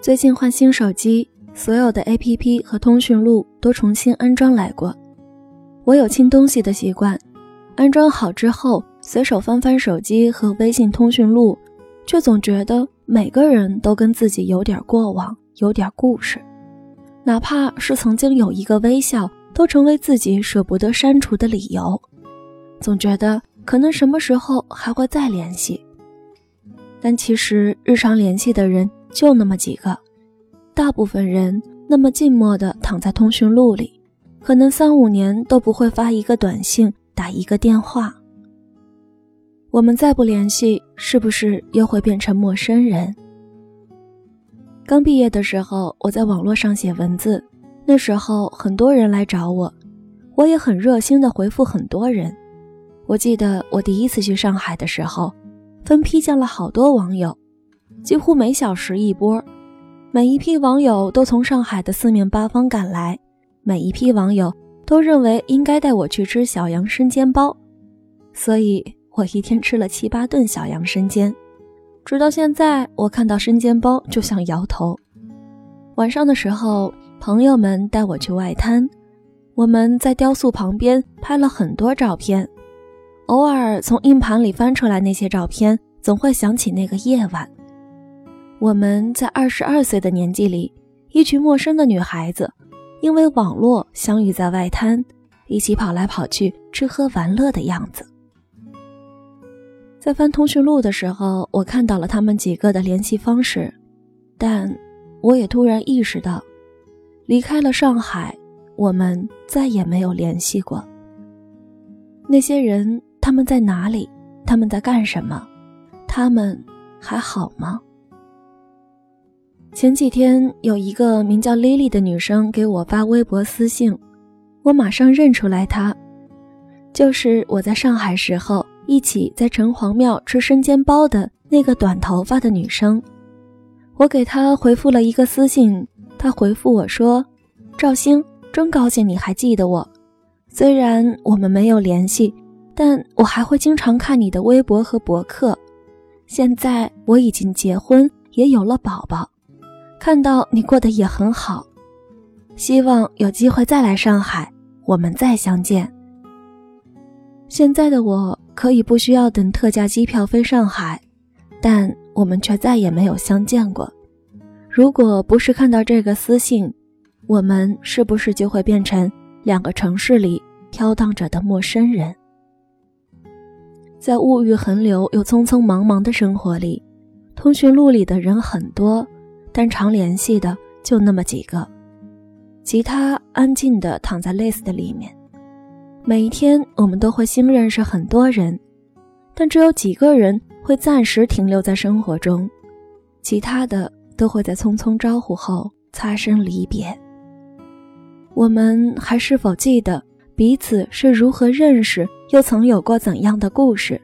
最近换新手机，所有的 APP 和通讯录都重新安装来过。我有清东西的习惯，安装好之后随手翻翻手机和微信通讯录，却总觉得每个人都跟自己有点过往，有点故事。哪怕是曾经有一个微笑，都成为自己舍不得删除的理由。总觉得可能什么时候还会再联系，但其实日常联系的人。就那么几个，大部分人那么静默地躺在通讯录里，可能三五年都不会发一个短信、打一个电话。我们再不联系，是不是又会变成陌生人？刚毕业的时候，我在网络上写文字，那时候很多人来找我，我也很热心地回复很多人。我记得我第一次去上海的时候，分批见了好多网友。几乎每小时一波，每一批网友都从上海的四面八方赶来，每一批网友都认为应该带我去吃小杨生煎包，所以我一天吃了七八顿小杨生煎，直到现在，我看到生煎包就想摇头。晚上的时候，朋友们带我去外滩，我们在雕塑旁边拍了很多照片，偶尔从硬盘里翻出来那些照片，总会想起那个夜晚。我们在二十二岁的年纪里，一群陌生的女孩子，因为网络相遇在外滩，一起跑来跑去、吃喝玩乐的样子。在翻通讯录的时候，我看到了他们几个的联系方式，但我也突然意识到，离开了上海，我们再也没有联系过。那些人，他们在哪里？他们在干什么？他们还好吗？前几天有一个名叫 Lily 的女生给我发微博私信，我马上认出来她，就是我在上海时候一起在城隍庙吃生煎包的那个短头发的女生。我给她回复了一个私信，她回复我说：“赵星，真高兴你还记得我，虽然我们没有联系，但我还会经常看你的微博和博客。现在我已经结婚，也有了宝宝。”看到你过得也很好，希望有机会再来上海，我们再相见。现在的我可以不需要等特价机票飞上海，但我们却再也没有相见过。如果不是看到这个私信，我们是不是就会变成两个城市里飘荡着的陌生人？在物欲横流又匆匆忙忙的生活里，通讯录里的人很多。但常联系的就那么几个，其他安静的躺在 list 里面。每一天，我们都会新认识很多人，但只有几个人会暂时停留在生活中，其他的都会在匆匆招呼后擦身离别。我们还是否记得彼此是如何认识，又曾有过怎样的故事？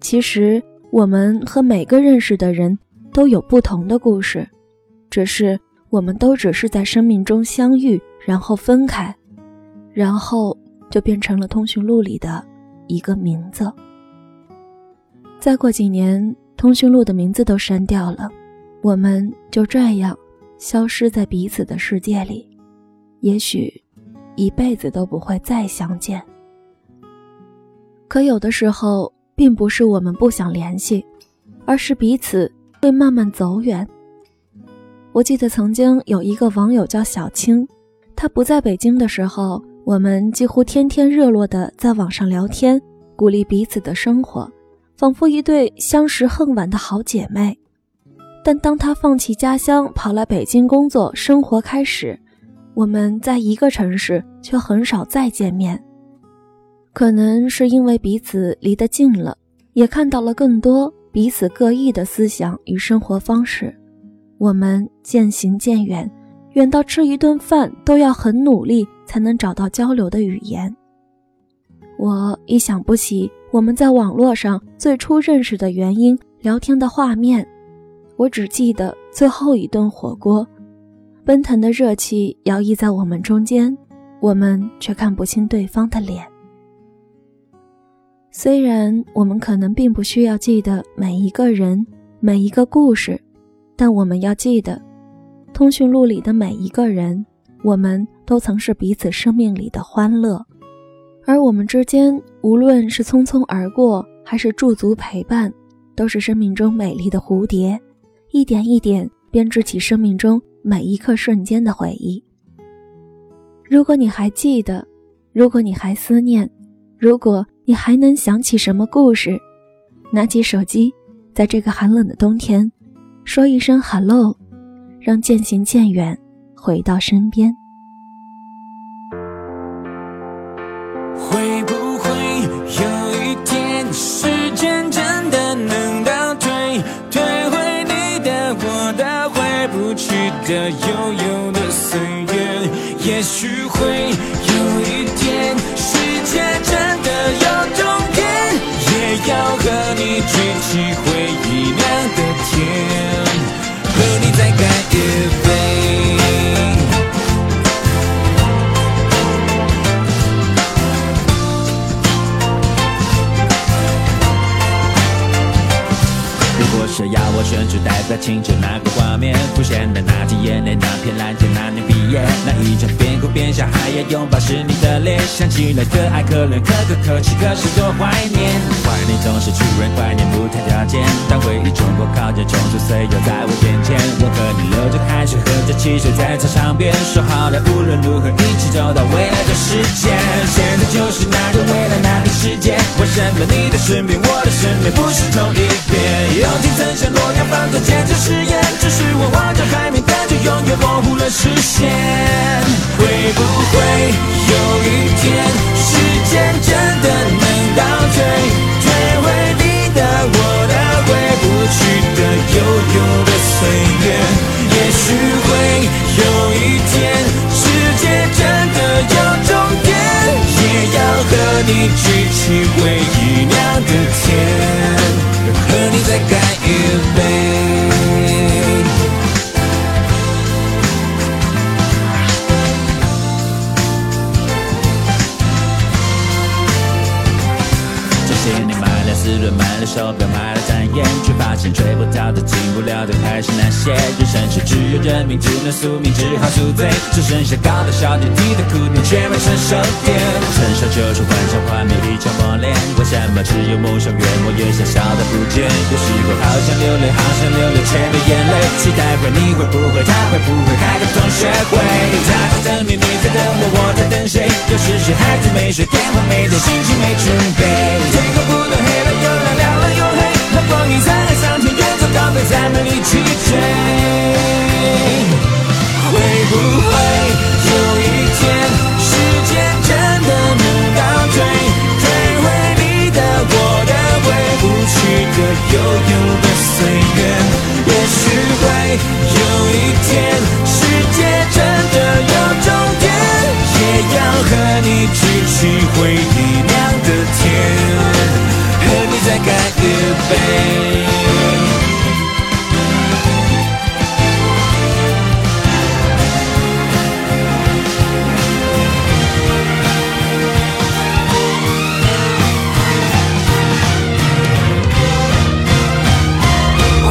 其实，我们和每个认识的人都有不同的故事。只是我们都只是在生命中相遇，然后分开，然后就变成了通讯录里的一个名字。再过几年，通讯录的名字都删掉了，我们就这样消失在彼此的世界里，也许一辈子都不会再相见。可有的时候，并不是我们不想联系，而是彼此会慢慢走远。我记得曾经有一个网友叫小青，他不在北京的时候，我们几乎天天热络的在网上聊天，鼓励彼此的生活，仿佛一对相识恨晚的好姐妹。但当他放弃家乡跑来北京工作生活开始，我们在一个城市却很少再见面。可能是因为彼此离得近了，也看到了更多彼此各异的思想与生活方式。我们渐行渐远，远到吃一顿饭都要很努力才能找到交流的语言。我已想不起我们在网络上最初认识的原因、聊天的画面，我只记得最后一顿火锅，奔腾的热气摇曳在我们中间，我们却看不清对方的脸。虽然我们可能并不需要记得每一个人、每一个故事。但我们要记得，通讯录里的每一个人，我们都曾是彼此生命里的欢乐，而我们之间，无论是匆匆而过，还是驻足陪伴，都是生命中美丽的蝴蝶，一点一点编织起生命中每一刻瞬间的回忆。如果你还记得，如果你还思念，如果你还能想起什么故事，拿起手机，在这个寒冷的冬天，说一声 “hello”，让渐行渐远回到身边。会不会有一天，时间真的能倒退，退回你的、我的、回不去的、悠悠的岁月？也许会有一天，如果是要我选出代表青春那个画面，浮现的那滴眼泪，那片蓝天，那年毕业，那一张边哭边笑还要拥抱是你的脸，想起来可爱可怜可歌可泣，可是多怀念。怀念总是突然怀念不谈条件，当回忆冲破考验，冲出岁月在我眼前，我和你流着汗水，喝着汽水在操场边，说好了无论如何一起走到未来的世界。现在就是那个未来那个世界，为什么你的身边我的身边不是同一边？友情曾像诺要放纵坚持誓言，只是我望着海面，感觉永远模糊了视线。会不会有一天，时间真的能倒退，退回你的、我的、回不去的、悠悠的岁月？也许会有一天，世界真的有终点，也要和你举起回忆酿的甜。和你再干一杯。买了展颜，却发现追不到的、进不了的，还是那些。人生是只有认命，只能宿命，只好宿醉。只剩下高的小点，低的苦点，却没成熟点。成熟就是幻想画面一场磨练，为什么只有梦想越磨越小，小的不见？有时候好想流泪，好想流泪，却没眼泪。期待会你会不会，他会不会开个同学会？他在等你，你在等我，我在等谁？有时是孩子没睡，电话没接，心情没准备。天空不断黑了，那光阴在海上天，远走高飞，再没力气追。会不会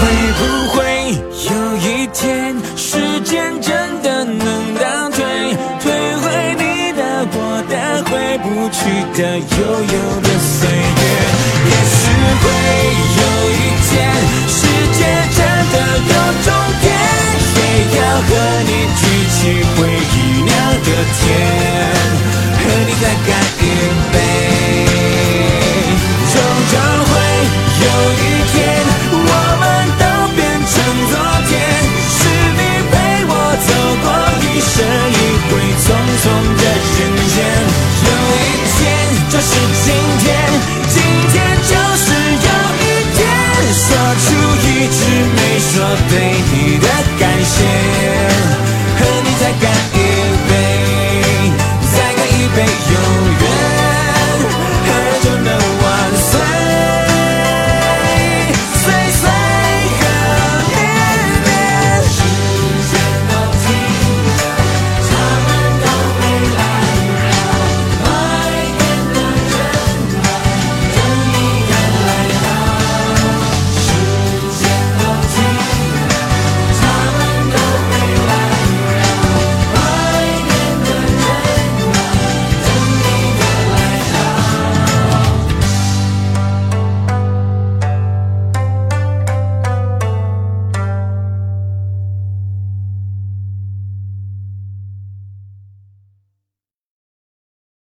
会不会有一天时间真的能倒退？退回你的我的回不去的悠悠。回忆酿的甜，和你再干一杯。